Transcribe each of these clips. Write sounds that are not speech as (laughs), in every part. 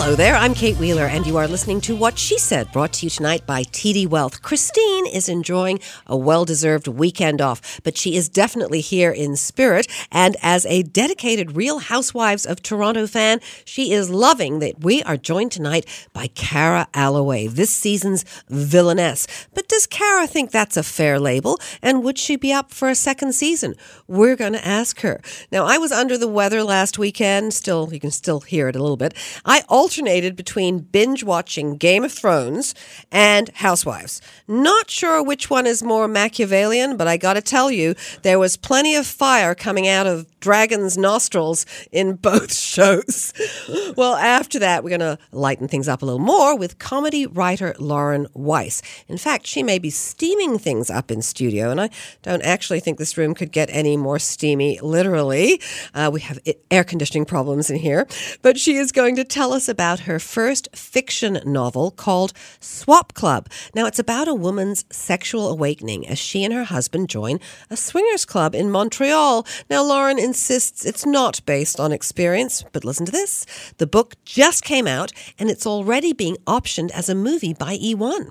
Hello there, I'm Kate Wheeler, and you are listening to What She Said, brought to you tonight by TD Wealth. Christine is enjoying a well deserved weekend off, but she is definitely here in spirit. And as a dedicated Real Housewives of Toronto fan, she is loving that we are joined tonight by Kara Alloway, this season's villainess. But does Kara think that's a fair label? And would she be up for a second season? We're going to ask her. Now, I was under the weather last weekend. Still, you can still hear it a little bit. I alternated between binge watching Game of Thrones and Housewives. Not sure which one is more Machiavellian, but I got to tell you, there was plenty of fire coming out of Dragon's nostrils in (laughs) both shows. Well, after that, we're going to lighten things up a little more with comedy writer Lauren Wise. In fact, she may be steaming things up in studio, and I don't actually think this room could get any more steamy, literally. Uh, we have air conditioning problems in here, but she is going to tell us about her first fiction novel called Swap Club. Now, it's about a woman's sexual awakening as she and her husband join a swingers club in Montreal. Now, Lauren insists it's not based on experience, but listen to this. The book just came out and it's already being optioned as a movie by E1.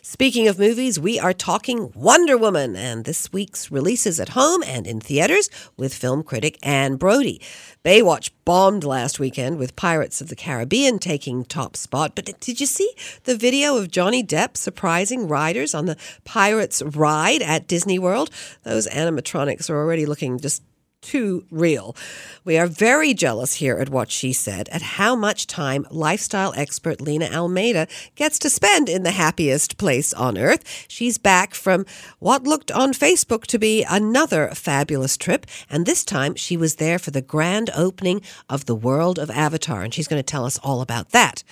Speaking of movies, we are talking Wonder Woman and this week's releases at home and in theaters with film critic Anne Brodie. Baywatch bombed last weekend with Pirates of the Caribbean taking top spot. But did you see the video of Johnny Depp surprising riders on the Pirates ride at Disney World? Those animatronics are already looking just too real. We are very jealous here at What She Said at how much time lifestyle expert Lena Almeida gets to spend in the happiest place on earth. She's back from what looked on Facebook to be another fabulous trip, and this time she was there for the grand opening of the world of Avatar, and she's going to tell us all about that.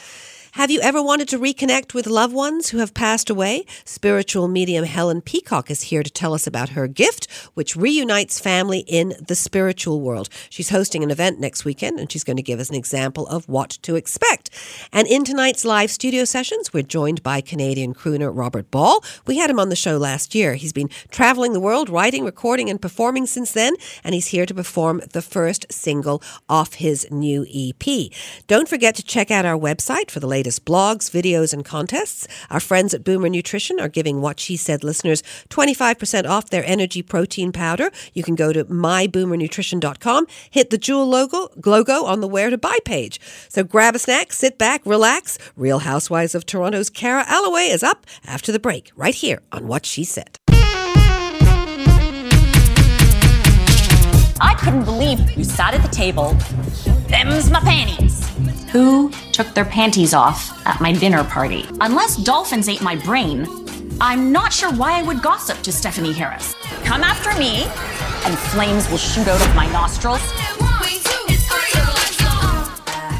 Have you ever wanted to reconnect with loved ones who have passed away? Spiritual medium Helen Peacock is here to tell us about her gift, which reunites family in the spiritual world. She's hosting an event next weekend, and she's going to give us an example of what to expect. And in tonight's live studio sessions, we're joined by Canadian crooner Robert Ball. We had him on the show last year. He's been traveling the world, writing, recording, and performing since then, and he's here to perform the first single off his new EP. Don't forget to check out our website for the latest latest blogs, videos, and contests. Our friends at Boomer Nutrition are giving What She Said listeners 25% off their energy protein powder. You can go to myboomernutrition.com, hit the jewel logo, logo on the where to buy page. So grab a snack, sit back, relax. Real Housewives of Toronto's Kara Alloway is up after the break, right here on What She Said. I couldn't believe you sat at the table. Them's my panties. Who took their panties off at my dinner party? Unless dolphins ate my brain, I'm not sure why I would gossip to Stephanie Harris. Come after me, and flames will shoot out of my nostrils.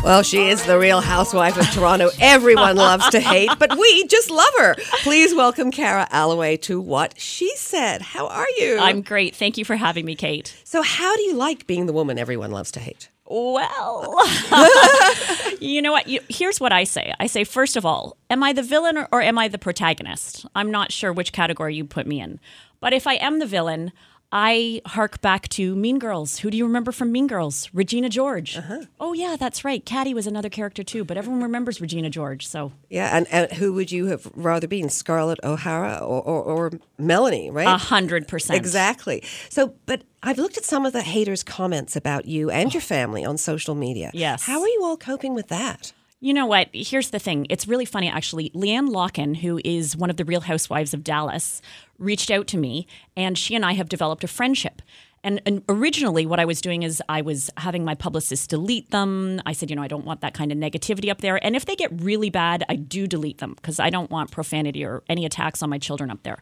Well, she is the real housewife of Toronto. Everyone loves to hate, but we just love her. Please welcome Kara Alloway to What She Said. How are you? I'm great. Thank you for having me, Kate. So, how do you like being the woman everyone loves to hate? Well, (laughs) you know what? You, here's what I say. I say, first of all, am I the villain or, or am I the protagonist? I'm not sure which category you put me in. But if I am the villain, I hark back to Mean Girls. Who do you remember from Mean Girls? Regina George. Uh-huh. Oh yeah, that's right. Cady was another character too, but everyone remembers Regina George. So yeah, and, and who would you have rather been, Scarlett O'Hara or, or, or Melanie? Right, a hundred percent, exactly. So, but I've looked at some of the haters' comments about you and your family on social media. Yes, how are you all coping with that? You know what? Here's the thing. It's really funny, actually. LeeAnne Locken, who is one of the Real Housewives of Dallas, reached out to me, and she and I have developed a friendship. And, and, originally, what I was doing is I was having my publicist delete them. I said, you know, I don't want that kind of negativity up there. And if they get really bad, I do delete them because I don't want profanity or any attacks on my children up there.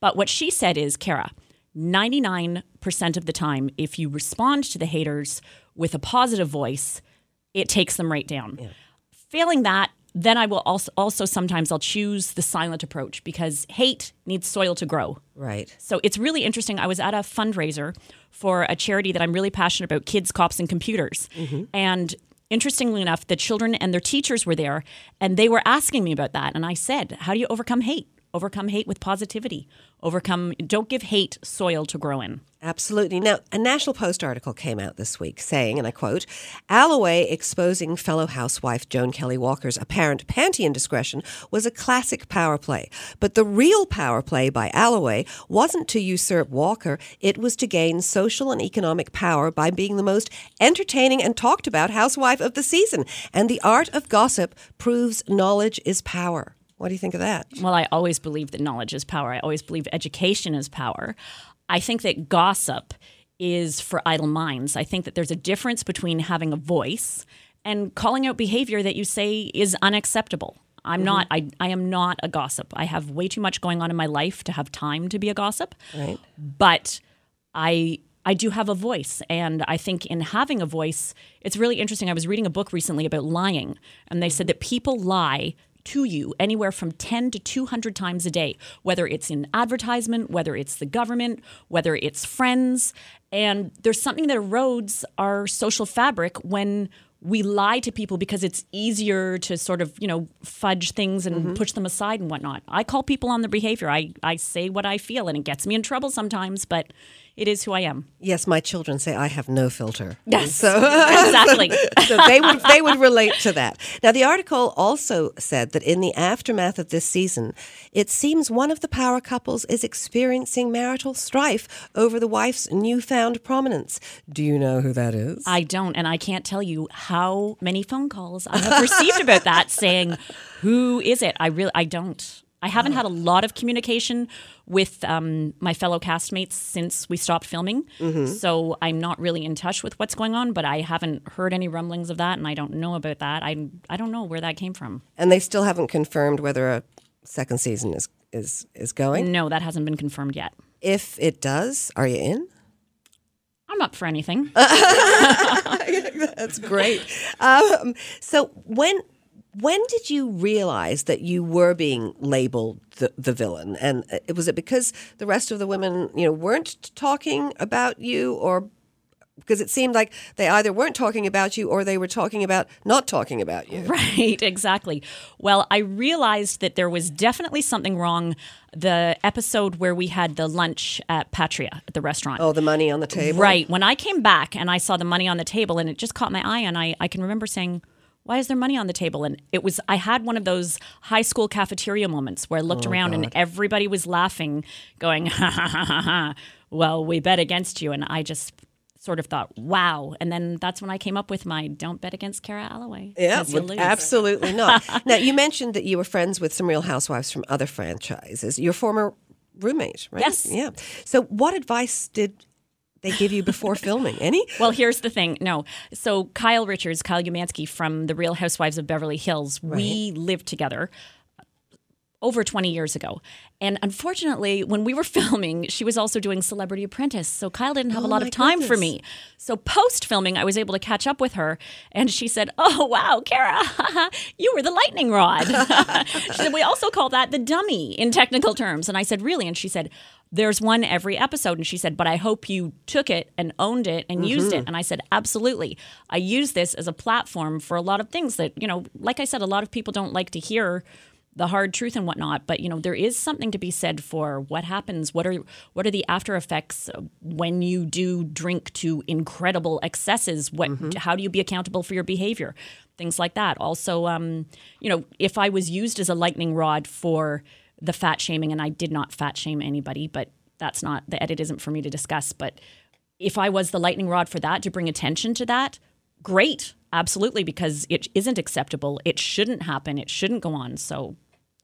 But what she said is, Kara, 99% of the time, if you respond to the haters with a positive voice, it takes them right down. Yeah. Failing that, then I will also also sometimes I'll choose the silent approach because hate needs soil to grow. Right. So it's really interesting. I was at a fundraiser for a charity that I'm really passionate about, Kids, Cops, and Computers, mm-hmm. and interestingly enough, the children and their teachers were there, and they were asking me about that, and I said, "How do you overcome hate?" Overcome hate with positivity. Overcome, don't give hate soil to grow in. Absolutely. Now, a National Post article came out this week saying, and I quote, Alloway exposing fellow housewife Joan Kelley Walker's apparent panty indiscretion was a classic power play. But the real power play by Alloway wasn't to usurp Walker, it was to gain social and economic power by being the most entertaining and talked about housewife of the season. And the art of gossip proves knowledge is power. What do you think of that? Well, I always believe that knowledge is power. I always believe education is power. I think that gossip is for idle minds. I think that there's a difference between having a voice and calling out behavior that you say is unacceptable. I'm mm-hmm. not I, I am not a gossip. I have way too much going on in my life to have time to be a gossip. Right. But I I do have a voice. And I think in having a voice, it's really interesting. I was reading a book recently about lying, and they said that people lie to you anywhere from 10 to 200 times a day, whether it's in advertisement, whether it's the government, whether it's friends. And there's something that erodes our social fabric when we lie to people because it's easier to sort of, you know, fudge things and mm-hmm. push them aside and whatnot. I call people on their behavior. I, I say what I feel and it gets me in trouble sometimes, but it is who I am. Yes, my children say I have no filter. Yes, so (laughs) exactly. (laughs) so they would they would relate to that. Now, the article also said that in the aftermath of this season, it seems one of the power couples is experiencing marital strife over the wife's newfound prominence. Do you know who that is? I don't, and I can't tell you how many phone calls I have received about that, saying, "Who is it?" I really, I don't. I haven't had a lot of communication with um, my fellow castmates since we stopped filming. Mm-hmm. So I'm not really in touch with what's going on, but I haven't heard any rumblings of that and I don't know about that. I, I don't know where that came from. And they still haven't confirmed whether a second season is, is, is going? No, that hasn't been confirmed yet. If it does, are you in? I'm up for anything. (laughs) (laughs) That's great. (laughs) Um, so when when did you realize that you were being labeled the, the villain? And uh, was it because the rest of the women, you know, weren't talking about you or because it seemed like they either weren't talking about you or they were talking about not talking about you. Right, (laughs) exactly. Well, I realized that there was definitely something wrong the episode where we had the lunch at Patria at the restaurant. Oh, the money on the table. Right. When I came back and I saw the money on the table and it just caught my eye and I, I can remember saying, why is there money on the table? And it was, I had one of those high school cafeteria moments where I looked oh, around God. and everybody was laughing, going, (laughs) ha ha ha ha ha. Well, we bet against you. And I just sort of thought, wow. And then that's when I came up with my don't bet against Kara Alloway. Yeah, absolutely not. (laughs) now, you mentioned that you were friends with some real housewives from other franchises. Your former roommate, right? Yes. Yeah. So, what advice did they give you before filming? Any? (laughs) Well, here's the thing. No. So Kyle Richards, Kyle Umansky from The Real Housewives of Beverly Hills, right. we lived together over 20 years ago. And unfortunately, when we were (laughs) filming, she was also doing Celebrity Apprentice. So Kyle didn't have oh, a lot of time goodness. for me. So post filming, I was able to catch up with her. And she said, Oh, wow, Kara, (laughs) you were the lightning rod. she said, We also call that the dummy in technical terms. And I said, Really? And she said, there's one every episode. And she said, But I hope you took it and owned it and mm-hmm. used it. Mm-hmm. And I said, Absolutely. I use this as a platform for a lot of things that, you know, like I said, a lot of people don't like to hear the hard truth and whatnot but you know there is something to be said for what happens what are what are the after effects when you do drink to incredible excesses what mm-hmm. how do you be accountable for your behavior things like that also um, you know if i was used as a lightning rod for the fat shaming and i did not fat shame anybody but that's not the edit isn't for me to discuss but if i was the lightning rod for that to bring attention to that great absolutely because it isn't acceptable it shouldn't happen it shouldn't go on so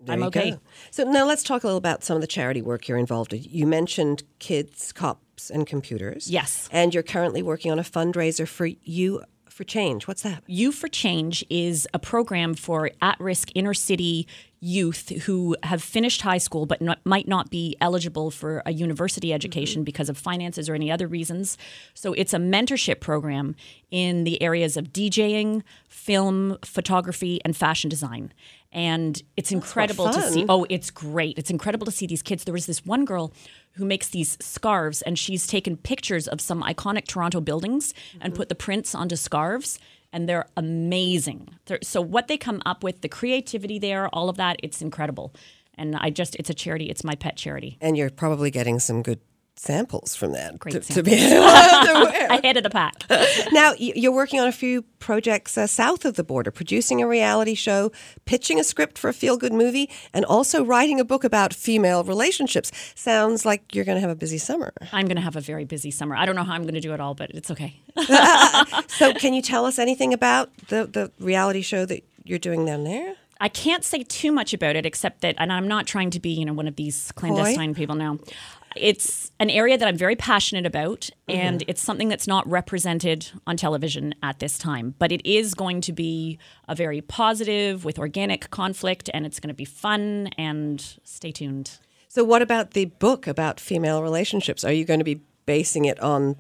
there I'm okay. Go. So now let's talk a little about some of the charity work you're involved in. You mentioned kids, cops, and computers. Yes. And you're currently working on a fundraiser for you for Change. What's that? You for Change is a program for at risk inner city youth who have finished high school but not, might not be eligible for a university education mm-hmm. because of finances or any other reasons. So it's a mentorship program in the areas of DJing, film, photography, and fashion design. And it's incredible to see. Oh, it's great. It's incredible to see these kids. There was this one girl who makes these scarves, and she's taken pictures of some iconic Toronto buildings mm-hmm. and put the prints onto scarves and they're amazing. They're, so what they come up with, the creativity there, all of that, it's incredible. and I just it's a charity. It's my pet charity. And you're probably getting some good samples from that Great to, to samples. be able to wear. Ahead of the pack. (laughs) now you're working on a few projects uh, south of the border, producing a reality show, pitching a script for a feel-good movie, and also writing a book about female relationships. Sounds like you're going to have a busy summer. I'm going to have a very busy summer. I don't know how I'm going to do it all, but it's okay. (laughs) (laughs) So, can you tell us anything about the the reality show that you're doing down there? I can't say too much about it except that, and I'm not trying to be, you know, one of these clandestine people now. It's an area that I'm very passionate about, mm. and it's something that's not represented on television at this time. But it is going to be a very positive with organic conflict, and it's going to be fun. And stay tuned. So, what about the book about female relationships? Are you going to be basing it on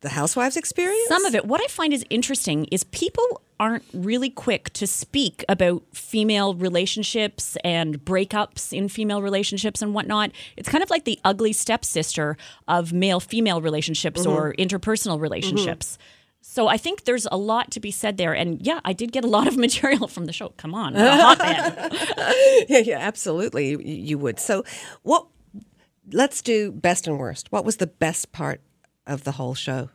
the housewives' experience? Some of it. What I find is interesting is people aren't really quick to speak about female relationships and breakups in female relationships and whatnot. It's kind of like the ugly stepsister of male female relationships mm-hmm. or interpersonal relationships. Mm-hmm. So I think there's a lot to be said there. And yeah, I did get a lot of (laughs) material from the show. Come on, I'm a hotbed. (laughs) yeah, yeah, absolutely. You would. So, what? Let's do best and worst. What was the best part of the whole show?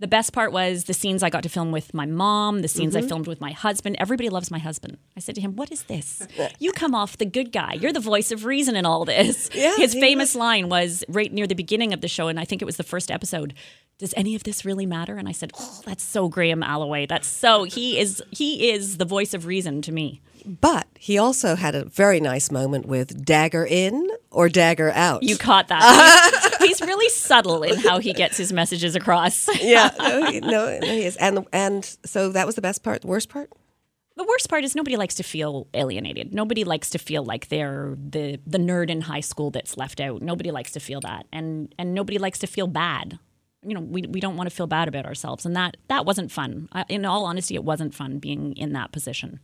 The best part was the scenes I got to film with my mom, the scenes I mm-hmm. filmed with my husband. Everybody loves my husband. I said to him, What is this? You come off the good guy. You're the voice of reason in all this. (laughs) Yeah, His famous line was right near the beginning of the show, and I think it was the first episode. Does any of this really matter? And I said, Oh, that's so Graham Alloway. That's so he is he is the voice of reason to me. But he also had a very nice moment with dagger in or dagger out. You caught that. (laughs) he's, he's really subtle in how he gets his messages across. yeah, no, (laughs) he- no, no, he is. And and so that was the best part. The worst part? The worst part is nobody likes to feel alienated. Nobody likes to feel like they're the the nerd in high school that's left out. Nobody likes to feel that, and and nobody likes to feel bad. You know, we, we don't want to feel bad about ourselves, and that that wasn't fun. I, in all honesty, it wasn't fun being in that position.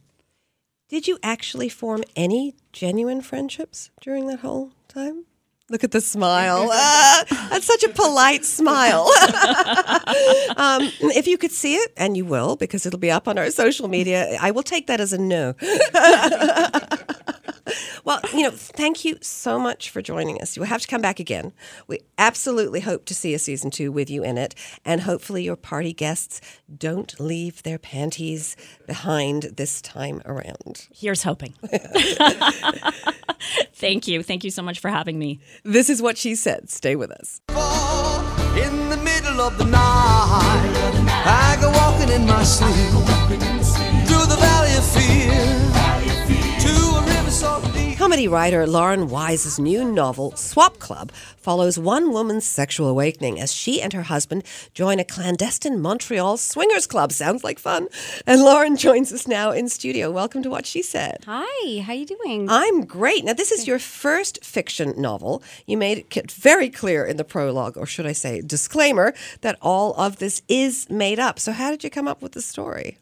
Did you actually form any genuine friendships during that whole time? Look at the smile. (laughs) Ah, that's such a polite smile. (laughs) um, if you could see it, and you will, because it'll be up on our social media, I will take that as a no. (laughs) well, you know, thank you so much for joining us. You will have to come back again. We absolutely hope to see a season two with you in it, and hopefully your party guests don't leave their panties behind this time around. Here's hoping. (laughs) Thank you. Thank you so much for having me. This is what she said. Stay with us. In the middle of the night, I go walking in my sleep through the valley of fear Comedy writer Lauren Wise's new novel, Swap Club, follows one woman's sexual awakening as she and her husband join a clandestine Montreal swingers club. Sounds like fun. And Lauren joins us now in studio. Welcome to What She Said. Hi, how are you doing? I'm great. Now, this is your first fiction novel. You made it very clear in the prologue, or should I say, disclaimer, that all of this is made up. So, how did you come up with the story?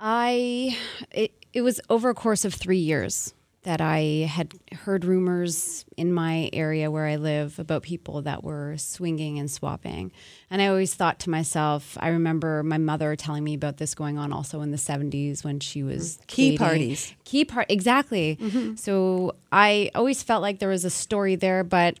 I it, it was over a course of 3 years that I had heard rumors in my area where I live about people that were swinging and swapping. And I always thought to myself, I remember my mother telling me about this going on also in the 70s when she was mm-hmm. Key dating. parties. Key part exactly. Mm-hmm. So I always felt like there was a story there but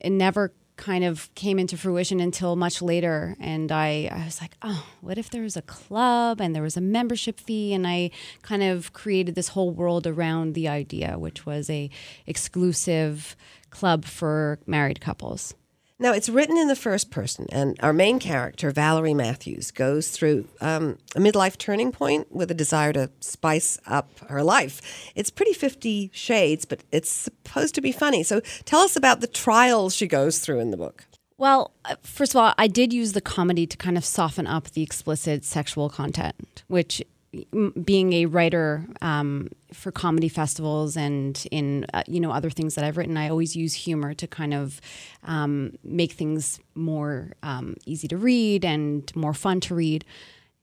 it never kind of came into fruition until much later. And I, I was like oh what if there was a club and there was a membership fee? And i kind of created this whole world around the idea which was a exclusive club for married couples Now, it's written in the first person, and our main character, Valerie Matthews, goes through um, a midlife turning point with a desire to spice up her life. It's pretty 50 shades, but it's supposed to be funny. So tell us about the trials she goes through in the book. Well, uh, first of all, I did use the comedy to kind of soften up the explicit sexual content, which, being a writer um, for comedy festivals and in uh, you know other things that I've written, I always use humor to kind of um, make things more um, easy to read and more fun to read.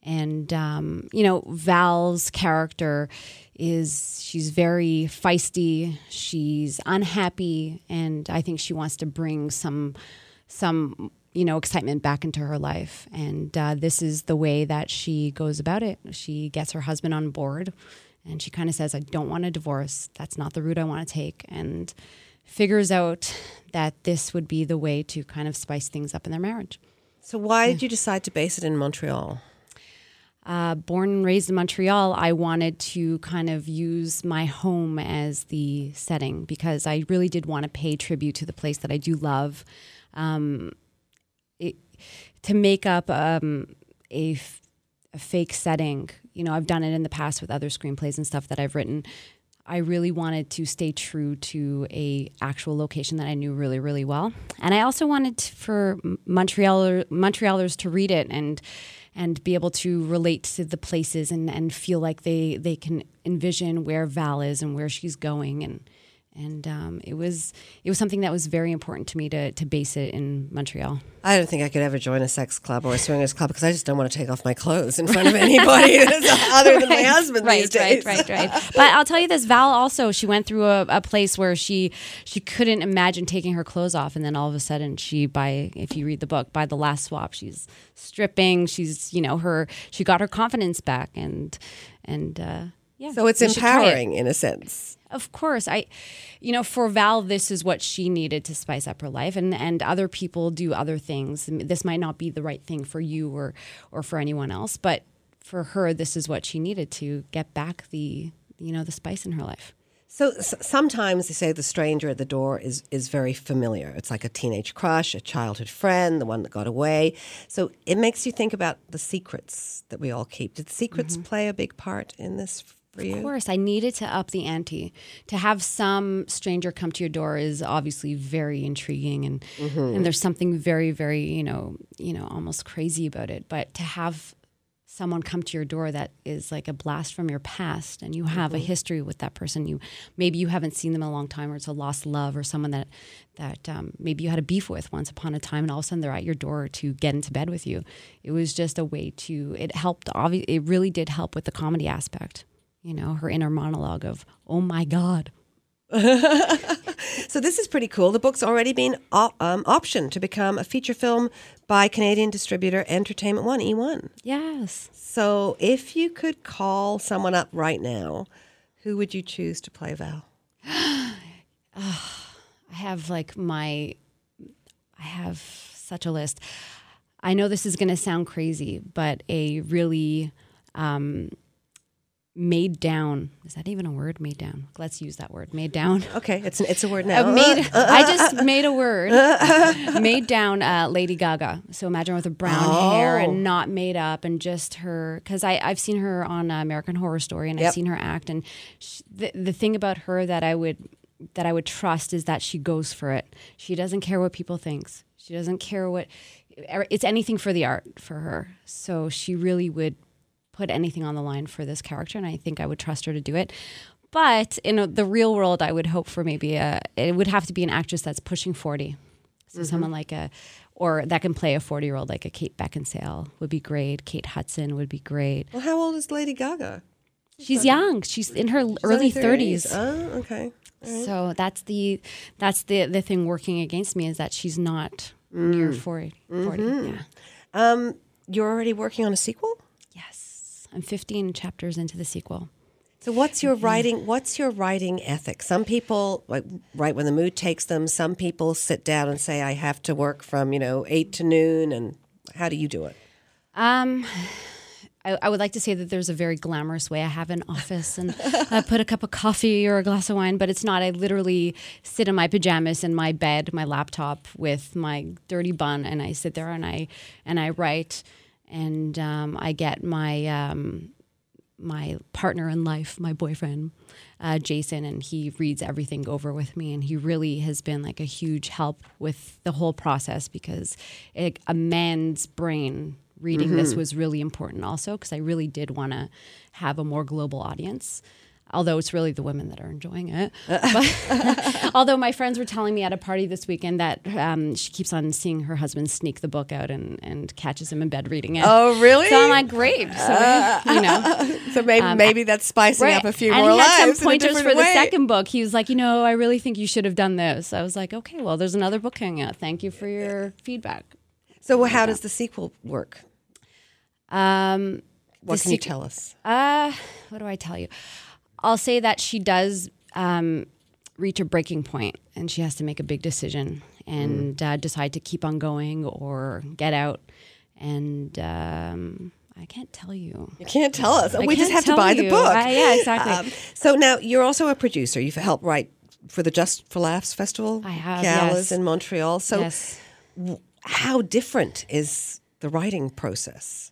And um, you know, Val's character is she's very feisty. She's unhappy, and I think she wants to bring some some you know excitement back into her life. And uh, this is the way that she goes about it. She gets her husband on board, and she kind of says, "I don't want a divorce. That's not the route I want to take," and figures out that this would be the way to kind of spice things up in their marriage. So why did you decide to base it in Montreal? Uh, born and raised in Montreal, I wanted to kind of use my home as the setting because I really did want to pay tribute to the place that I do love. Um, to make up um, a, f- a fake setting, you know, I've done it in the past with other screenplays and stuff that I've written. I really wanted to stay true to a actual location that I knew really, really well, and I also wanted to, for Montreal Montrealers to read it and and be able to relate to the places and, and feel like they they can envision where Val is and where she's going and and um, it was it was something that was very important to me to to base it in Montreal. I don't think I could ever join a sex club or a swingers club because I just don't want to take off my clothes in front of anybody (laughs) other than my husband right, these days. Right, right, right. but I'll tell you this: Val also she went through a, a place where she she couldn't imagine taking her clothes off, and then all of a sudden she by if you read the book by the last swap she's stripping. She's you know her she got her confidence back and and. Uh, yeah, So it's should it. empowering in a sense. Of course, I, you know, for Val, this is what she needed to spice up her life, and and other people do other things. This might not be the right thing for you or or for anyone else, but for her, this is what she needed to get back the you know the spice in her life. So s- sometimes they say the stranger at the door is is very familiar. It's like a teenage crush, a childhood friend, the one that got away. So it makes you think about the secrets that we all keep. Did secrets mm-hmm. play a big part in this for you? Of course, I needed to up the ante. To have some stranger come to your door is obviously very intriguing, and and there's something very, very you know, you know, almost crazy about it. But to have someone come to your door that is like a blast from your past, and you have a history with that person, you maybe you haven't seen them in a long time, or it's a lost love, or someone that that um, maybe you had a beef with once upon a time, and all of a sudden they're at your door to get into bed with you. It was just a way to. It helped. Obvi- it really did help with the comedy aspect you know, her inner monologue of, oh my God. (laughs) So this is pretty cool. The book's already been op- um, optioned to become a feature film by Canadian distributor Entertainment One E1. Yes. So if you could call someone up right now, who would you choose to play Val? (gasps) I have like my, I have such a list. I know this is going to sound crazy, but a really um, made down, is that even a word? Made down. Let's use that word. Made down. (laughs) Okay, it's it's a word now. Uh, made, (laughs) I just made a word. (laughs) made down uh, Lady Gaga. So imagine with her brown hair Oh. and not made up, and just her. Because I I've seen her on uh, American Horror Story, and Yep. I've seen her act. And sh the the thing about her that I would that I would trust is that she goes for it. She doesn't care what people thinks. She doesn't care what. It's anything for the art for her. So she really would put anything on the line for this character, and I think I would trust her to do it. But in the real world, I would hope for maybe a. It would have to be an actress that's pushing forty, so mm-hmm. someone like a, or that can play a forty-year-old, like a Kate Beckinsale would be great. Kate Hudson would be great. Well, how old is Lady Gaga? She's young. She's in her She's early only thirties. Oh, okay. So that's the that's the the thing working against me is that she's not near mm. 40. 40 mm-hmm. Yeah. Um, you're already working on a sequel. I'm 15 chapters into the sequel. So what's your writing? What's your writing ethic? Some people like write when the mood takes them. Some people sit down and say, "I have to work from you know eight to noon." And how do you do it? Um, I, I would like to say that there's a very glamorous way. I have an office and (laughs) I put a cup of coffee or a glass of wine, but it's not. I literally sit in my pajamas in my bed, my laptop with my dirty bun, and I sit there and I and I write, and um, I get my um, my partner in life, my boyfriend, uh, Jason, and he reads everything over with me. And he really has been like a huge help with the whole process because it, a man's brain reading this was really important also because I really did want to have a more global audience. Although it's really the women that are enjoying it. But, (laughs) although my friends were telling me at a party this weekend that um, she keeps on seeing her husband sneak the book out and, and catches him in bed reading it. Oh, really? So I'm like, great. So, you know. (laughs) So maybe maybe that's spicing up a few and more he had lives some pointers for the second book. He was like, you know, I really think you should have done this. I was like, okay, well, there's another book coming out. Thank you for your feedback. So how does the sequel work? Um, What can you tell us? Uh, what do I tell you? I'll say that she does um, reach a breaking point, and she has to make a big decision and uh, decide to keep on going or get out. And um, I can't tell you. You can't tell us. I we just have to buy the book. Uh, yeah, exactly. so now you're also a producer. You've helped write for the Just for Laughs Festival. I have, Galas yes. in Montreal. So yes. how different is the writing process?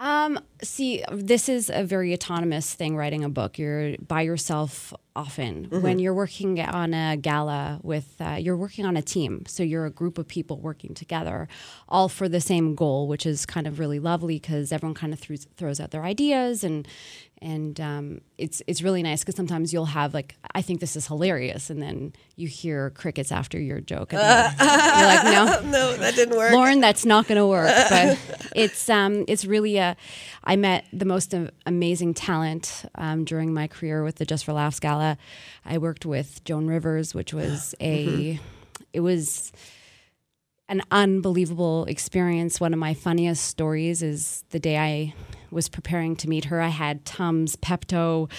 Um, see, this is a very autonomous thing writing a book. You're by yourself often. When you're working on a gala with, uh, you're working on a team. So you're a group of people working together, all for the same goal, which is kind of really lovely because everyone kind of throws, throws out their ideas and and um, it's it's really nice because sometimes you'll have like I think this is hilarious, and then you hear crickets after your joke, and (laughs) you're like, no, (laughs) No, that didn't work. Lauren, that's not going to work. (laughs) But it's um, it's really a. I met the most amazing talent um, during my career with the Just for Laughs Gala. I worked with Joan Rivers, which was (gasps) a. It was an unbelievable experience. One of my funniest stories is the day I was preparing to meet her. I had Tums, Pepto,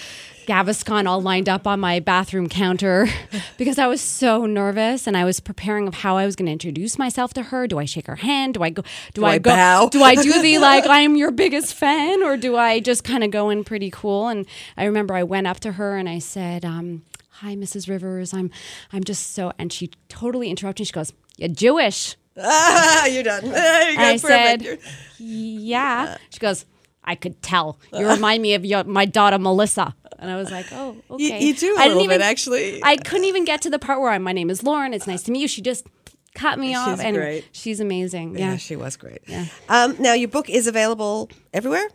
Gaviscon all lined up on my bathroom counter (laughs) because I was so nervous and I was preparing of how I was going to introduce myself to her. Do I shake her hand? Do I go? Do, I, I go? bow? Do I do the like (laughs) I am your biggest fan, or do I just kind of go in pretty cool? And I remember I went up to her and I said. Um, Hi, Mrs. Rivers. I'm, I'm just so, and she totally interrupted. She goes, "You're Jewish." Ah, you're done. (laughs) You. I Perfect. said, You're- Yeah. She goes, I could tell. You remind me of your, my daughter Melissa. And I was like, oh, okay. you do a I didn't little even, bit, actually. I couldn't even get to the part where I'm, my name is Lauren. It's nice to meet you. She just cut me off. She's and great. She's amazing. yeah. Yeah. she was great. Um, now, your book is available everywhere?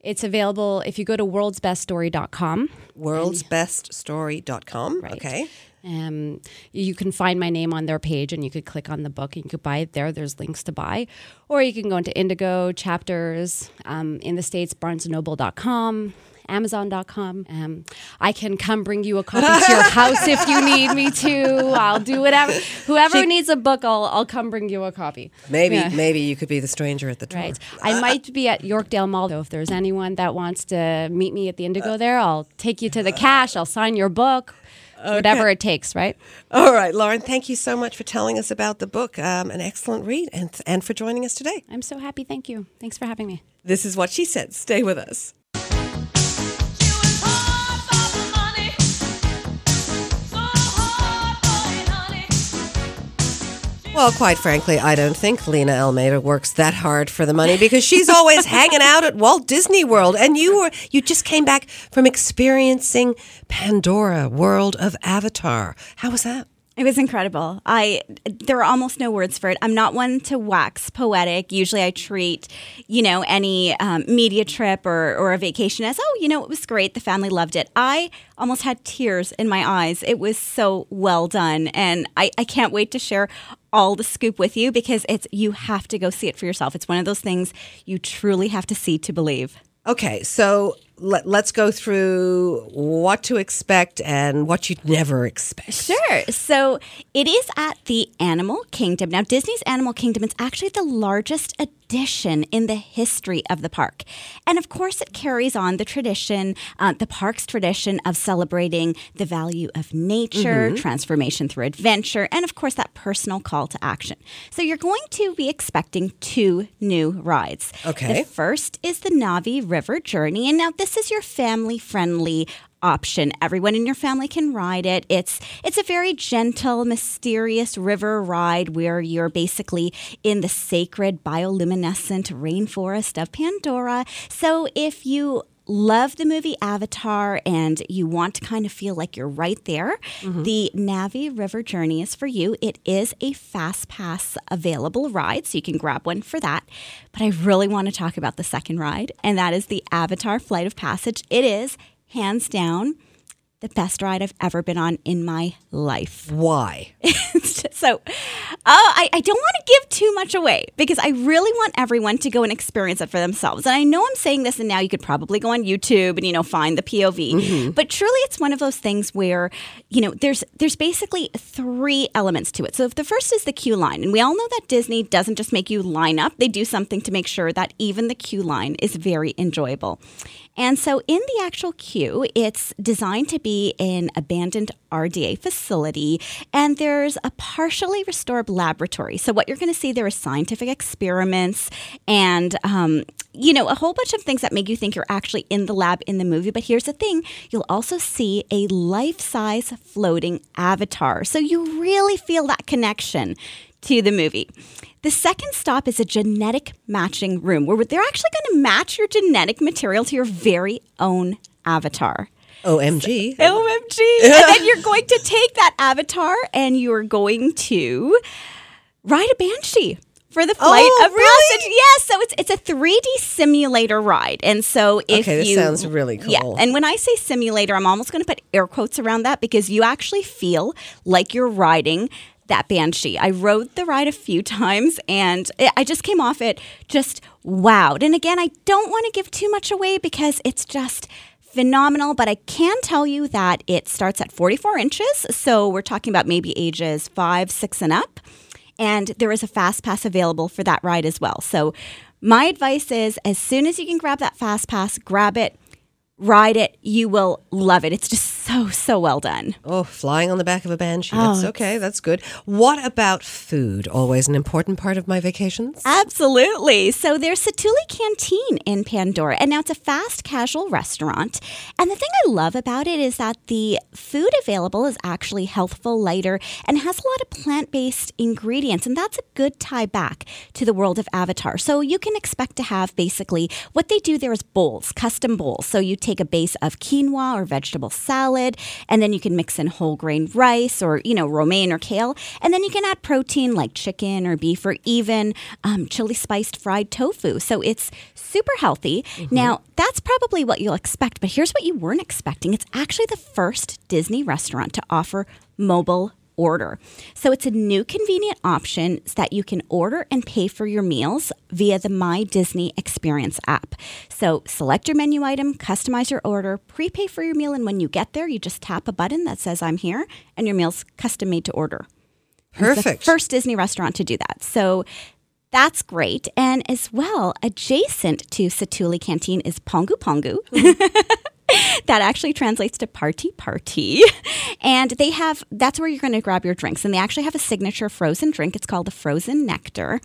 It's available if you go to worldsbeststory.com. Worldsbeststory.com. Right. Okay. Um, you can find my name on their page and you could click on the book and you could buy it there. There's links to buy. Or you can go into Indigo chapters um, in the States, barnesandnoble.com. Amazon.com. Um, I can come bring you a copy to your house if you need me to. I'll do whatever. Whoever needs a book, I'll, I'll come bring you a copy. Maybe Yeah. maybe you could be the stranger at the door. Right. I might be at Yorkdale Mall. though. if there's anyone that wants to meet me at the Indigo there, I'll take you to the cash. I'll sign your book. Whatever it takes, right? All right, Lauren, thank you so much for telling us about the book. Um, an excellent read and, and for joining us today. I'm so happy. Thank you. Thanks for having me. This is what she said. Stay with us. Well, quite frankly, I don't think Lena Almeida works that hard for the money because she's always (laughs) hanging out at Walt Disney World. And you were you just came back from experiencing Pandora World of Avatar. How was that? It was incredible. I there are almost no words for it. I'm not one to wax poetic. Usually, I treat you know any um, media trip or or a vacation as oh you know it was great. The family loved it. I almost had tears in my eyes. It was so well done, and I I can't wait to share all the scoop with you because it's you have to go see it for yourself. It's one of those things you truly have to see to believe. Okay, so let, let's go through what to expect and what you'd never expect. Sure. So it is at the Animal Kingdom. Now, Disney's Animal Kingdom is actually the largest addition in the history of the park. And of course, it carries on the tradition, uh, the park's tradition of celebrating the value of nature, transformation through adventure, and of course, that personal call to action. So you're going to be expecting two new rides. Okay. The first is the Na'vi River Journey. And now, this is your family friendly option. Everyone in your family can ride it. It's it's a very gentle, mysterious river ride where you're basically in the sacred bioluminescent rainforest of Pandora. So if you love the movie Avatar and you want to kind of feel like you're right there, mm-hmm. the Na'vi River Journey is for you. It is a fast pass available ride, so you can grab one for that. But I really want to talk about the second ride, and that is the Avatar Flight of Passage. It is hands down the best ride I've ever been on in my life. (laughs) Why? so, uh, I, I don't want to give too much away because I really want everyone to go and experience it for themselves. And I know I'm saying this, and now you could probably go on YouTube and you know find the POV. But truly, it's one of those things where you know there's there's basically three elements to it. So, if the first is the queue line, and we all know that Disney doesn't just make you line up; they do something to make sure that even the queue line is very enjoyable. And so, in the actual queue, it's designed to be an abandoned RDA facility, and there's a partially restored laboratory. So, what you're going to see there is scientific experiments and, um, you know, a whole bunch of things that make you think you're actually in the lab in the movie. But here's the thing you'll also see a life size floating avatar. So, you really feel that connection to the movie. The second stop is a genetic matching room where they're actually going to match your genetic material to your very own avatar. OMG. OMG. (laughs) and then you're going to take that avatar and you're going to ride a banshee for the flight Oh, of really? passage. Yes, so it's it's a 3D simulator ride. And so if Okay, this you sounds really cool. Yeah, and when I say simulator, I'm almost going to put air quotes around that because you actually feel like you're riding that banshee. I rode the ride a few times and I just came off it just wowed. And again, I don't want to give too much away because it's just phenomenal, but I can tell you that it starts at 44 inches. So we're talking about maybe ages five, six, and up. And there is a fast pass available for that ride as well. So my advice is as soon as you can grab that fast pass, grab it, ride it. You will love it. It's just so, so well done. Oh, flying on the back of a banshee. Oh, that's okay. That's good. What about food? Always an important part of my vacations. Absolutely. So there's Satuli Canteen in Pandora, and now it's a fast casual restaurant. And the thing I love about it is that the food available is actually healthful, lighter, and has a lot of plant based ingredients. And that's a good tie back to the world of Avatar. So you can expect to have basically what they do there is bowls, custom bowls. So you take a base of quinoa or vegetable salad, and then you can mix in whole grain rice or, you know, romaine or kale. And then you can add protein like chicken or beef or even um, chili spiced fried tofu. So it's super healthy. Now, that's probably what you'll expect, but here's what you weren't expecting it's actually the first Disney restaurant to offer mobile order. So it's a new convenient option that you can order and pay for your meals via the My Disney Experience app. So select your menu item, customize your order, prepay for your meal, and when you get there, you just tap a button that says I'm here and your meal's custom made to order. Perfect. the first Disney restaurant to do that. So that's great. And as well, adjacent to Satuli Canteen is Pongu Pongu. Hmm. (laughs) (laughs) that actually translates to party party. (laughs) And they have that's where you're going to grab your drinks. And they actually have a signature frozen drink. It's called the Frozen Nectar.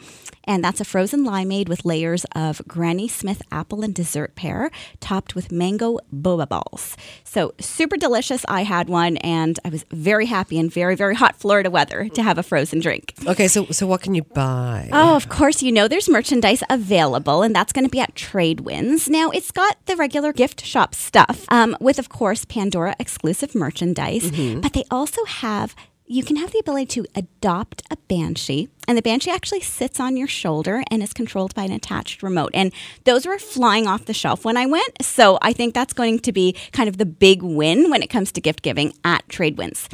And that's a frozen limeade with layers of Granny Smith apple and dessert pear topped with mango boba balls. So super delicious. I had one and I was very happy in very, very hot Florida weather to have a frozen drink. Okay, so so what can you buy? Oh, of course, you know there's merchandise available, and that's going to be at Tradewinds. Now, it's got the regular gift shop stuff, um, with, of course, Pandora exclusive merchandise, but they also have. You can have the ability to adopt a banshee, and the banshee actually sits on your shoulder and is controlled by an attached remote. And those were flying off the shelf when I went, so I think that's going to be kind of the big win when it comes to gift giving at Tradewinds.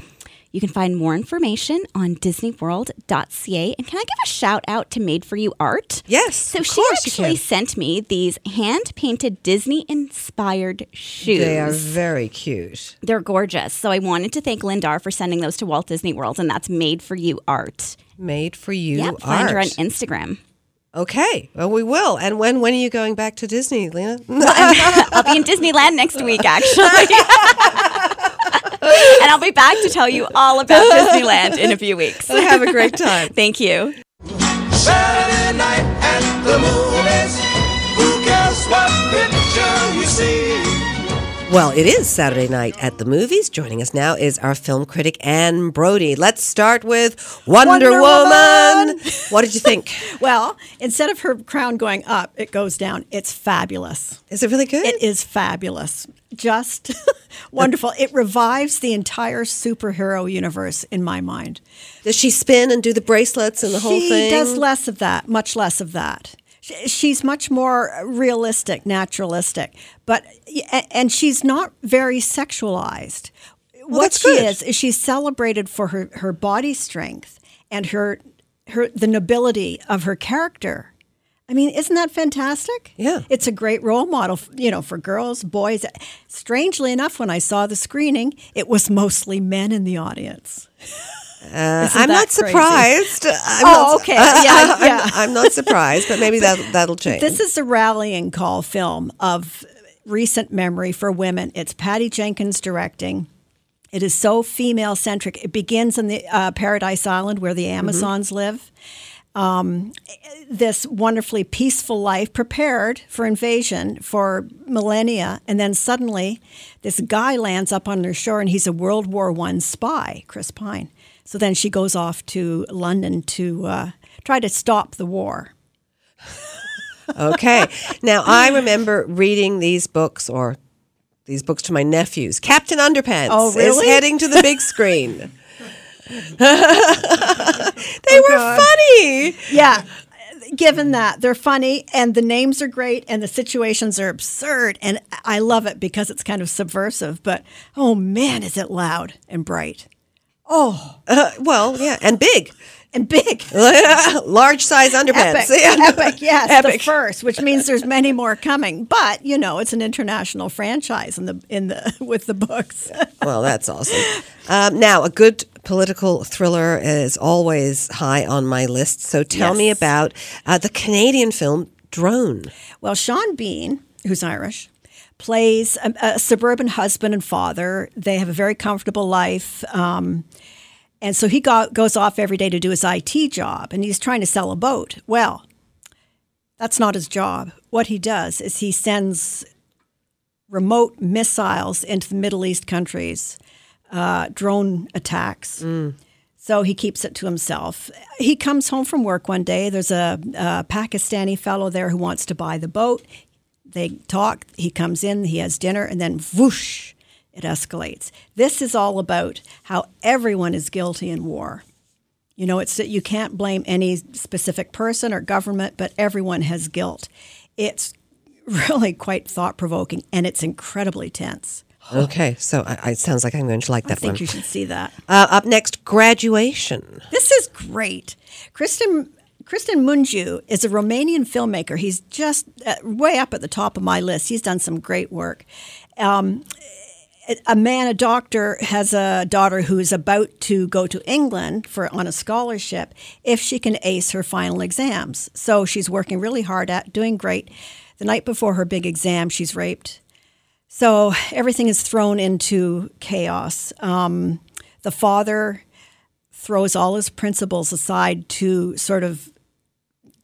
You can find more information on disneyworld.ca. And can I give a shout out to Made for You Art? Yes, So she actually sent me these hand painted Disney inspired shoes. They are very cute. They're gorgeous. So I wanted to thank Lindar for sending those to Walt Disney World, and that's Made for You Art. Made for you Yep, art. find her on Instagram. okay, well we will. And when when are you going back to Disney, Lena? I'll be in Disneyland next week, (laughs) actually. (laughs) (laughs) and I'll be back to tell you all about Disneyland in a few weeks. (laughs) Have a great time. (laughs) Thank you. Saturday night at the movies. Who cares what picture you see? Well, it is Saturday night at the movies. Joining us now is our film critic Anne Brodie. Let's start with Wonder, Wonder Woman. Woman. What did you think? Well, instead of her crown going up, it goes down. It's fabulous. Is it really good? It is fabulous. Just (laughs) wonderful. It revives the entire superhero universe in my mind. Does she spin and do the bracelets and the whole she thing? does less of that, much less of that. She's much more realistic, naturalistic, but and she's not very sexualized. what she good. is is she's celebrated for her, her body strength and her her the nobility of her character. I mean, isn't that fantastic? Yeah. It's a great role model, you know, for girls, boys. Strangely enough, when I saw the screening, it was mostly men in the audience. Uh, I'm not crazy? surprised. I'm Oh, not, okay. Yeah, (laughs) I'm. I'm not surprised, but maybe (laughs) that that'll change. This is a rallying call film of recent memory for women. It's Patty Jenkins directing. It is so female centric. It begins in the uh, Paradise Island where the Amazons live. Um, this wonderfully peaceful life prepared for invasion for millennia, and then suddenly this guy lands up on their shore, and he's a World War One spy, Chris Pine. So then she goes off to London to uh, try to stop the war. Okay. Now, I remember reading these books or these books to my nephews. Captain Underpants Oh, is heading to the big screen. (laughs) (laughs) they Oh, were funny. Yeah. Given that they're funny and the names are great and the situations are absurd and I love it because it's kind of subversive, but oh man, is it loud and bright Uh, well, yeah, and big. and big. (laughs) Large size underpants. Epic, Yeah. epic, yes, the first, which means there's many more coming. But you know, it's an international franchise in the in the (laughs) with the books. Well, that's awesome. Um, now, a good political thriller is always high on my list. So tell me about uh, the Canadian film Drone. Well, Sean Bean, who's Irish, plays a, a suburban husband and father. They have a very comfortable life. Um, and so he go, goes off every day to do his IT job, and he's trying to sell a boat. Well, that's not his job. What he does is he sends remote missiles into the Middle East countries, uh, drone attacks. So he keeps it to himself. He comes home from work one day. There's a, a Pakistani fellow there who wants to buy the boat. They talk. He comes in, he has dinner, and then whoosh, it escalates. This is all about how everyone is guilty in war. You know, it's that you can't blame any specific person or government, but everyone has guilt. It's (laughs) really quite thought provoking and it's incredibly tense. Okay, so I, I, it sounds like I'm going to like that I think one. you should see that. Uh, up next, Graduation. This is great. Cristian Cristian Mungiu is a Romanian filmmaker. He's just uh, way up at the top of my list. He's done some great work. Um, a man, a doctor, has a daughter who is about to go to England for on a scholarship if she can ace her final exams. So she's working really hard at doing great. The night before her big exam, she's raped. So everything is thrown into chaos. Um, the father throws all his principles aside to sort of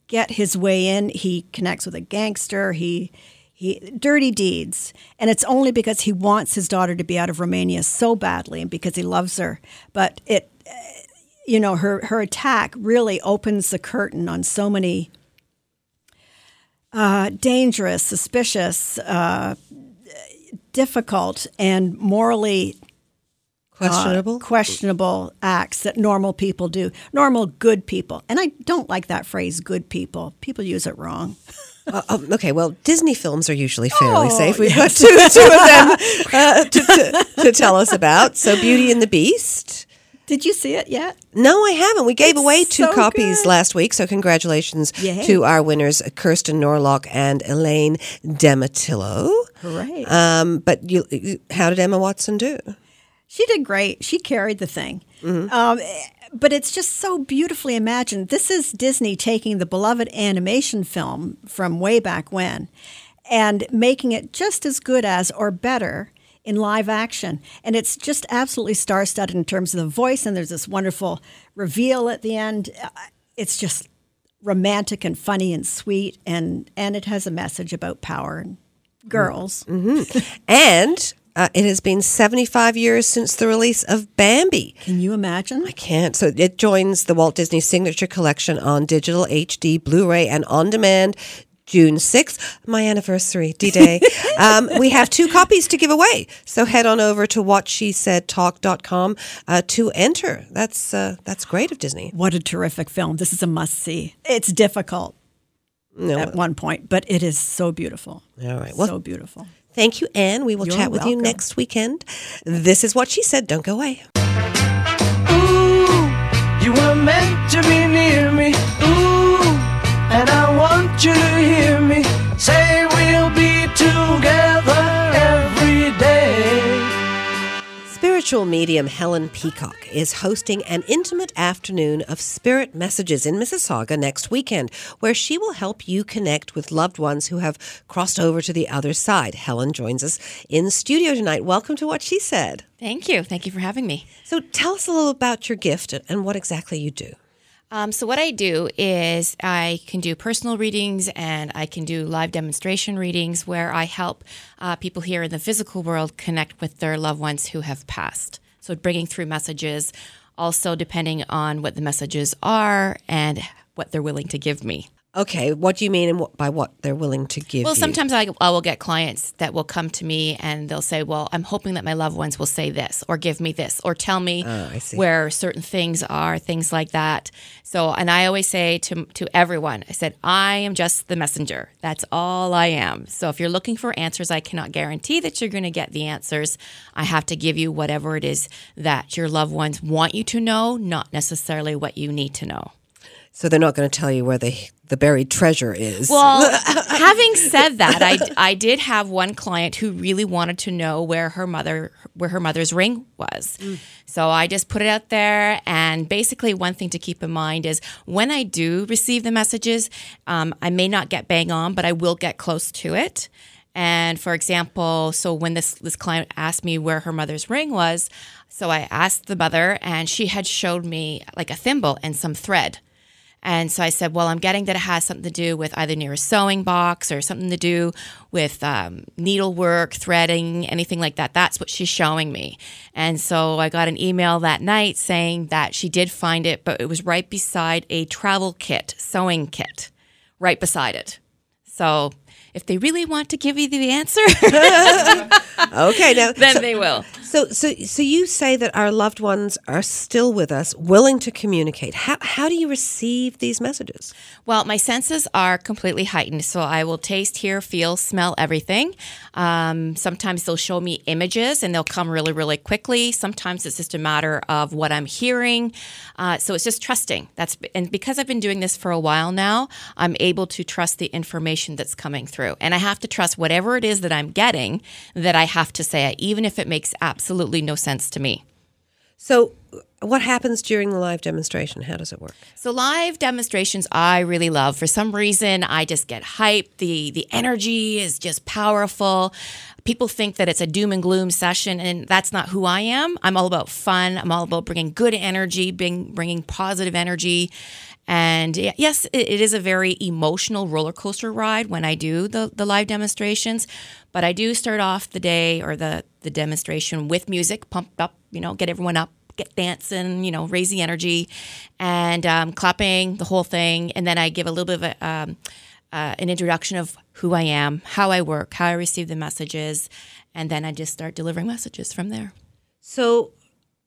get his way in. He connects with a gangster. He he dirty deeds, and it's only because he wants his daughter to be out of Romania so badly, and because he loves her. But it, uh, you know, her her attack really opens the curtain on so many uh, dangerous, suspicious, uh, difficult, and morally Questionable. uh, questionable acts that normal people do. Normal good people. And I don't like that phrase, good people. People use it wrong. Uh, um, okay, well, Disney films are usually fairly Oh, safe. We've got two, two of them uh, to, to, to tell us about. So, Beauty and the Beast. Did you see it yet? No, I haven't. We gave It's away two so copies good. last week, so congratulations Yay. to our winners, Kirsten Norlock and Elaine Dematillo. Hooray. Um, but you, you- how did Emma Watson do? She did great. She carried the thing. Um, but it's just so beautifully imagined. This is Disney taking the beloved animation film from way back when and making it just as good as or better in live action. And it's just absolutely star studded in terms of the voice. And there's this wonderful reveal at the end. Uh, It's just romantic and funny and sweet. And, and it has a message about power and girls. And uh, it has been 75 years since the release of Bambi. Can you imagine? I can't. So it joins the Walt Disney Signature Collection on digital HD, Blu ray, and on demand. June 6th, my anniversary, D Day. (laughs) um, we have two copies to give away. So head on over to whatshesaidtalk.com uh, to enter. That's, uh, that's great of Disney. What a terrific film. This is a must see. It's difficult. at one point, but it is so beautiful. All right. Well, so beautiful. Thank you, Anne. We will You're chat with you next weekend. This is what she said. Don't go away. Ooh, you were meant to be near me. Ooh, and I want you to hear me say we'll be together every day. Spiritual medium Helen Peacock is hosting an intimate afternoon of spirit messages in Mississauga next weekend, where she will help you connect with loved ones who have crossed over to the other side. Helen joins us in studio tonight. Welcome to What She Said. Thank you. Thank you for having me. So tell us a little about your gift and what exactly you do. Um, so, what I do is I can do personal readings and I can do live demonstration readings where I help uh, people here in the physical world connect with their loved ones who have passed. So, bringing through messages, also depending on what the messages are and what they're willing to give me. Okay, what do you mean and what, by what they're willing to give Well, you? sometimes I, I will get clients that will come to me and they'll say, Well, I'm hoping that my loved ones will say this or give me this or tell me Oh, where certain things are, things like that. So, and I always say to, to everyone, I said, I am just the messenger. That's all I am. So, if you're looking for answers, I cannot guarantee that you're going to get the answers. I have to give you whatever it is that your loved ones want you to know, not necessarily what you need to know. So they're not going to tell you where the the buried treasure is. Well, (laughs) having said that, I, I did have one client who really wanted to know where her mother where her mother's ring was. So I just put it out there, and basically, one thing to keep in mind is when I do receive the messages, um, I may not get bang on, but I will get close to it. And for example, so when this this client asked me where her mother's ring was, so I asked the mother, and she had showed me like a thimble and some thread. And so I said, well, I'm getting that it has something to do with either near a sewing box or something to do with um, needlework, threading, anything like that. That's what she's showing me. And so I got an email that night saying that she did find it, but it was right beside a travel kit, sewing kit, right beside it. So if they really want to give you the answer, (laughs) okay, now then they will. So, so, so you say that our loved ones are still with us, willing to communicate. How, how do you receive these messages? Well, my senses are completely heightened, so I will taste, hear, feel, smell everything. Um, sometimes they'll show me images and they'll come really, really quickly. Sometimes it's just a matter of what I'm hearing. Uh, so it's just trusting. That's and because I've been doing this for a while now, I'm able to trust the information that's coming through, and I have to trust whatever it is that I'm getting. That I have to say, it, even if it makes absolutely no sense to me. So, what happens during the live demonstration? How does it work? So live demonstrations I really love. For some reason I just get hyped. The the energy is just powerful. People think that it's a doom and gloom session and that's not who I am. I'm all about fun. I'm all about bringing good energy, bring, bringing positive energy. And yes, it, it is a very emotional roller coaster ride when I do the, the live demonstrations, but I do start off the day or the, the demonstration with music pumped up, you know, get everyone up get dancing, you know, raise the energy, and um, clapping the whole thing. And then I give a little bit of a, um, uh, an introduction of who I am, how I work, how I receive the messages, and then I just start delivering messages from there. So,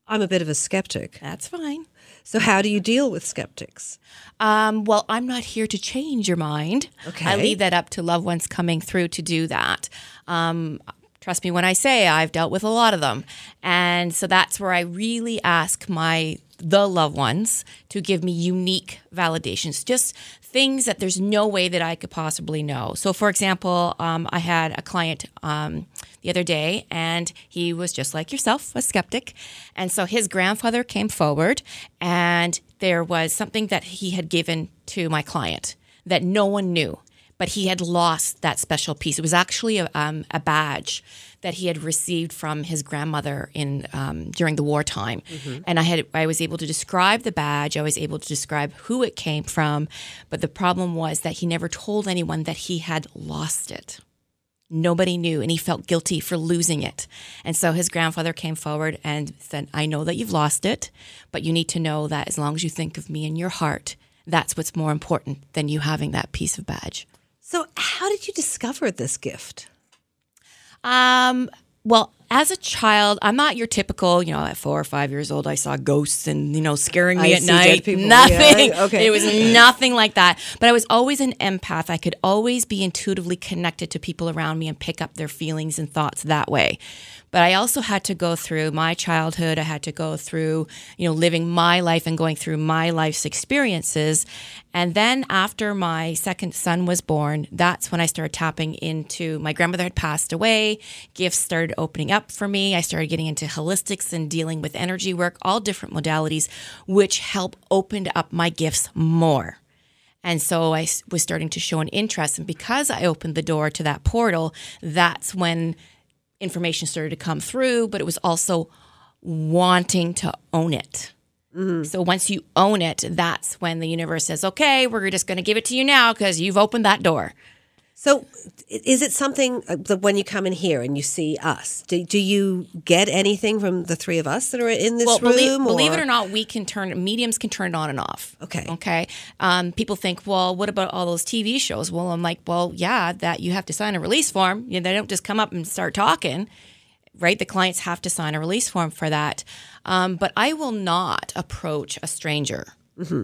I'm a bit of a skeptic. That's fine. So, how do you deal with skeptics? Um, well, I'm not here to change your mind. Okay. I leave that up to loved ones coming through to do that. Um, trust me when I say I've dealt with a lot of them. And so that's where I really ask my the loved ones to give me unique validations, just things that there's no way that I could possibly know. So, for example, um, I had a client um, the other day, and he was just like yourself, a skeptic. And so his grandfather came forward, and there was something that he had given to my client that no one knew but he had lost that special piece. It was actually a, um, a badge that he had received from his grandmother in um, during the wartime, and I had I was able to describe the badge. I was able to describe who it came from, but the problem was that he never told anyone that he had lost it. Nobody knew, and he felt guilty for losing it. And so his grandfather came forward and said, I know that you've lost it, but you need to know that as long as you think of me in your heart, that's what's more important than you having that piece of badge. So, how did you discover this gift? Um, well, as a child, I'm not your typical, you know, at four or five years old, I saw ghosts and, you know, scaring me I at night. people. (laughs) Nothing. Yeah, (laughs) okay. It was nothing like that. But I was always an empath. I could always be intuitively connected to people around me and pick up their feelings and thoughts that way. But I also had to go through my childhood. I had to go through, you know, living my life and going through my life's experiences. And then after my second son was born, that's when I started tapping into my grandmother had passed away. Gifts started opening up for me. I started getting into holistics and dealing with energy work, all different modalities, which help opened up my gifts more. And so I was starting to show an interest. And because I opened the door to that portal, that's when information started to come through, but it was also wanting to own it. Mm-hmm. So once you own it, that's when the universe says, okay, we're just going to give it to you now because you've opened that door. So, is it something uh, that when you come in here and you see us, do, do you get anything from the three of us that are in this well, room? believe, believe it or not, we can turn mediums can turn it on and off. Okay. Okay. Um, people think, well, what about all those TV shows? Well, I'm like, well, yeah, that you have to sign a release form. You know, they don't just come up and start talking, right? The clients have to sign a release form for that. Um, but I will not approach a stranger.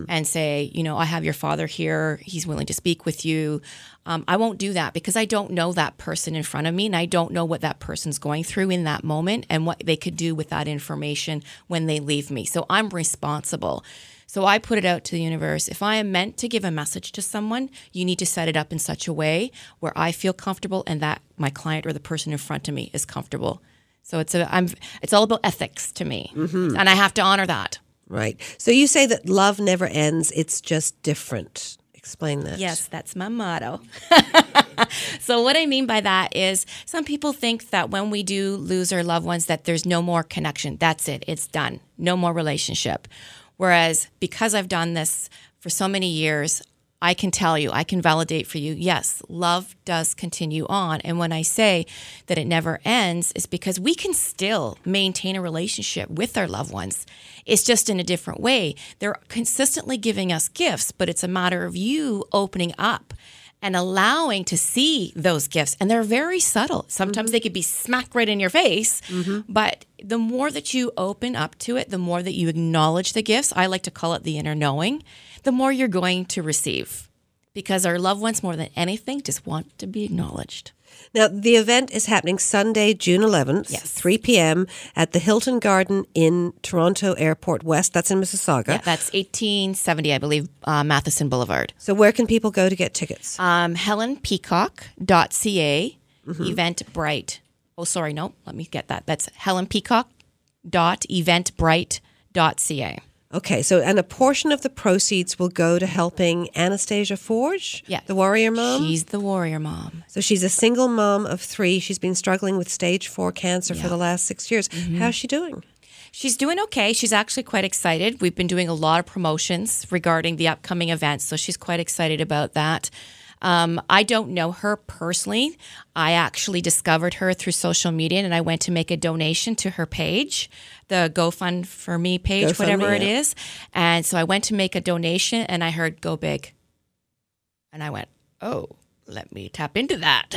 And say, you know, I have your father here. He's willing to speak with you. Um, I won't do that because I don't know that person in front of me and I don't know what that person's going through in that moment and what they could do with that information when they leave me. So I'm responsible. So I put it out to the universe. If I am meant to give a message to someone, you need to set it up in such a way where I feel comfortable and that my client or the person in front of me is comfortable. So it's a I'm it's all about ethics to me. And I have to honor that. Right. So you say that love never ends, it's just different. Explain that. Yes, that's my motto. (laughs) so what I mean by that is some people think that when we do lose our loved ones that there's no more connection. That's it. It's done. No more relationship. Whereas because I've done this for so many years, I can tell you, I can validate for you, yes, love does continue on. And when I say that it never ends, it's because we can still maintain a relationship with our loved ones. It's just in a different way. They're consistently giving us gifts, but it's a matter of you opening up and allowing to see those gifts. And they're very subtle. Sometimes they mm-hmm. could be smack right in your face, mm-hmm. but the more that you open up to it, the more that you acknowledge the gifts, I like to call it the inner knowing, the more you're going to receive. Because our loved ones, more than anything, just want to be acknowledged. Now, the event is happening Sunday, June 11th, Yes. 3 p.m. at the Hilton Garden Inn Toronto Airport West. That's in Mississauga. Yeah, that's 1870, I believe, uh, Matheson Boulevard. So, where can people go to get tickets? Um, HelenPeacock.ca, Eventbrite. Oh, sorry, no, let me get that. That's HelenPeacock.eventbrite.ca. Okay, so and a portion of the proceeds will go to helping Anastasia Forge, Yeah. the warrior mom. She's the warrior mom. so she's a single mom of three. She's been struggling with stage four cancer for the last six years. Mm-hmm. How's she doing? She's doing okay. She's actually quite excited. We've been doing a lot of promotions regarding the upcoming events, so she's quite excited about that. Um, I don't know her personally. I actually discovered her through social media, and I went to make a donation to her page, the GoFund for Me page, GoFundMe, whatever it yeah. is. And so I went to make a donation, and I heard "Go Big," and I went, "Oh." Let me tap into that.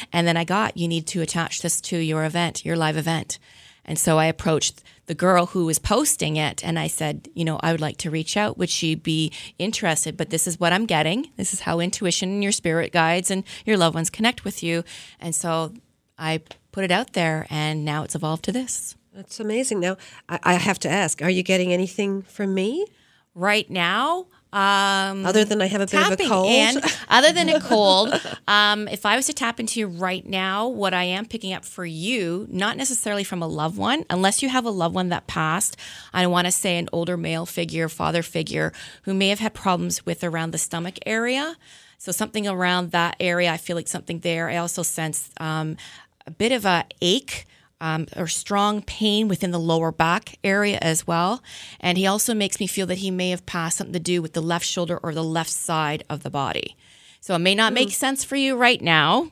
(laughs) and then I got, you need to attach this to your event, your live event. And so I approached the girl who was posting it and I said, you know, I would like to reach out. Would she be interested? But this is what I'm getting. This is how intuition and your spirit guides and your loved ones connect with you. And so I put it out there and now it's evolved to this. That's amazing. Now, I, I have to ask: Are you getting anything from me Right now, um, other than I have a bit of a cold? in, (laughs) other than a cold, um, if I was to tap into you right now, what I am picking up for you, not necessarily from a loved one, unless you have a loved one that passed, I want to say an older male figure, father figure, who may have had problems with around the stomach area. So something around that area, I feel like something there. I also sense um, a bit of a ache um, or strong pain within the lower back area as well. And he also makes me feel that he may have passed something to do with the left shoulder or the left side of the body. So it may not make sense for you right now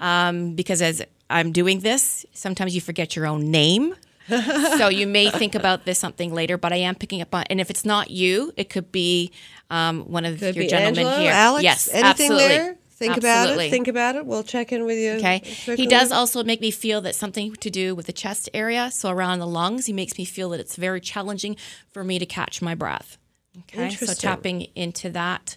um, because as I'm doing this, sometimes you forget your own name. (laughs) so you may think about this something later, but I am picking up on. And if it's not you, it could be um, one of Could your gentlemen Angela, here. Alex, yes, anything absolutely. there? Think about it. Think about it. We'll check in with you. Okay. He does also make me feel that something to do with the chest area, so around the lungs. He makes me feel that it's very challenging for me to catch my breath. Okay. So tapping into that.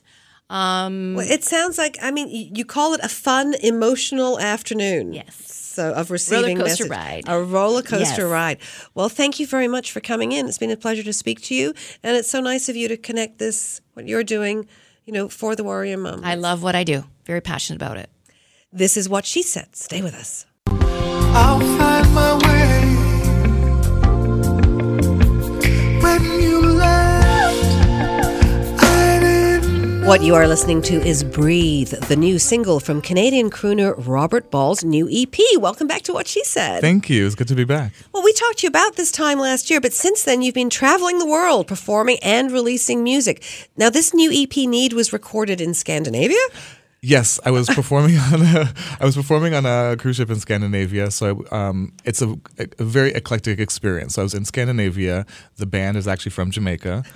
Um, Well, it sounds like I mean you call it a fun emotional afternoon. Yes. So of receiving Roller coaster message. ride. A roller coaster Yes. ride. Well, thank you very much for coming in. It's been a pleasure to speak to you, and it's so nice of you to connect this what you're doing, you know, for the warrior mom. I love what I do. Very passionate about it. this is what she said. Stay with us. I'll find my way. When you left, I didn't What you are listening to is Breathe, the new single from Canadian crooner Robert Ball's new EP. Welcome back to What She Said. Thank you. It's good to be back. Well, we talked to you about this time last year, but since then you've been traveling the world performing and releasing music. Now, this new EP Need was recorded in Scandinavia. Yes, I was performing (laughs) on a I was performing on a cruise ship in Scandinavia. So um, it's a, a very eclectic experience. So I was in Scandinavia. The band is actually from Jamaica. (laughs)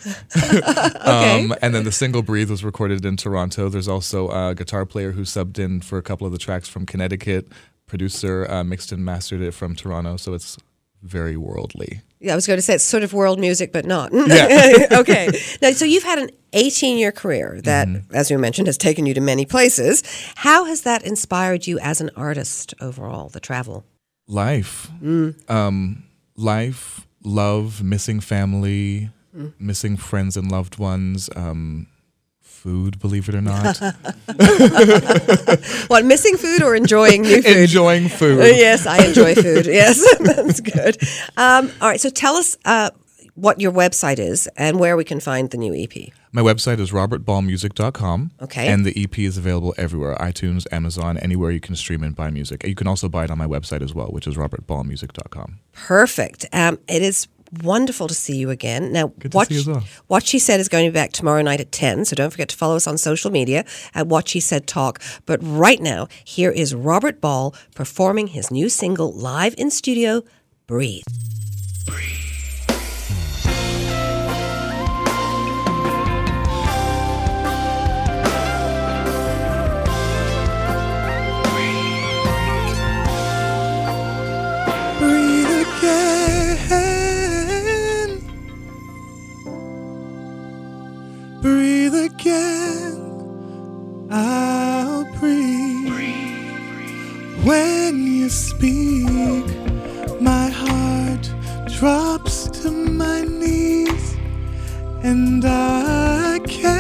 Okay. Um, and then the single "Breathe" was recorded in Toronto. There's also a guitar player who subbed in for a couple of the tracks from Connecticut. Producer uh, mixed and mastered it from Toronto. So it's very worldly. Yeah, I was going to say it's sort of world music, but not. Yeah. (laughs) okay. Now, so you've had an 18 year career that, Mm-hmm. as you mentioned, has taken you to many places. How has that inspired you as an artist overall, the travel? Life, um, life, love, missing family, missing friends and loved ones. Um, food, believe it or not, (laughs) What, missing food or enjoying new food? enjoying food. Uh, yes, I enjoy food. (laughs) Yes, (laughs) that's good. Um, all right, so tell us uh, what your website is and where we can find the new EP. My website is robertballmusic.com. Okay. And the EP is available everywhere iTunes, Amazon, anywhere you can stream and buy music. You can also buy it on my website as well, which is robertballmusic.com. Perfect. Um, it is wonderful to see you again. Now, Good to what, see you as well. what she said is going to be back tomorrow night at 10, so don't forget to follow us on social media at What She Said Talk. But right now, here is Robert Ball performing his new single live in studio, Breathe. breathe Breathe again. I'll breathe. When you speak, my heart drops to my knees, and I can't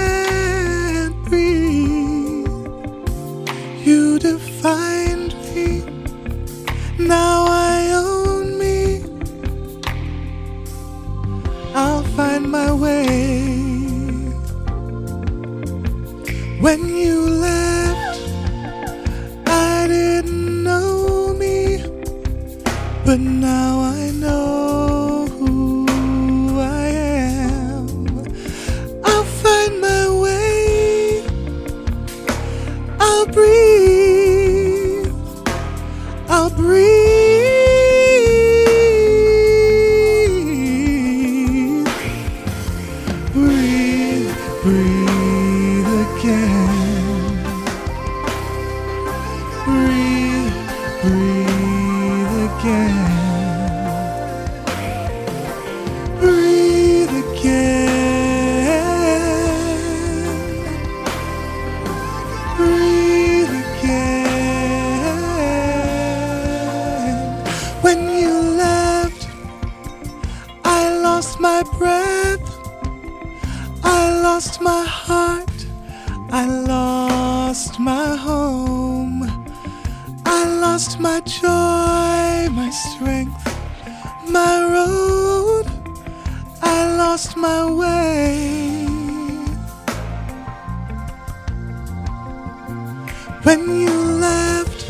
When you left,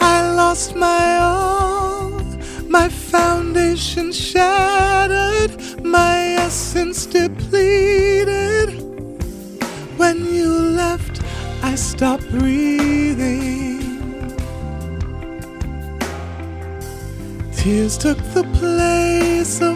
I lost my all, my foundation shattered, my essence depleted. When you left, I stopped breathing. Tears took the place of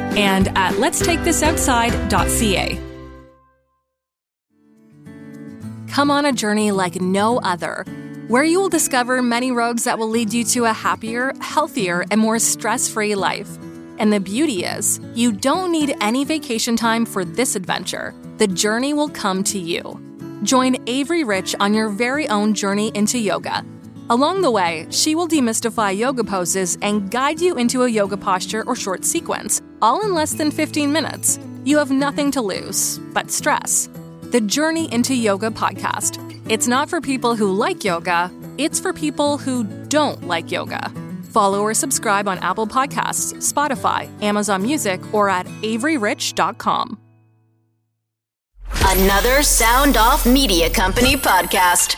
and at letstakeThisOutside.ca. Come on a journey like no other, where you will discover many roads that will lead you to a happier, healthier, and more stress free life. And the beauty is, you don't need any vacation time for this adventure. The journey will come to you. Join Avery Rich on your very own journey into yoga. Along the way, she will demystify yoga poses and guide you into a yoga posture or short sequence, all in less than 15 minutes. You have nothing to lose but stress. The Journey into Yoga podcast. It's not for people who like yoga, it's for people who don't like yoga. Follow or subscribe on Apple Podcasts, Spotify, Amazon Music, or at averyrich.com. Another Sound Off Media Company podcast.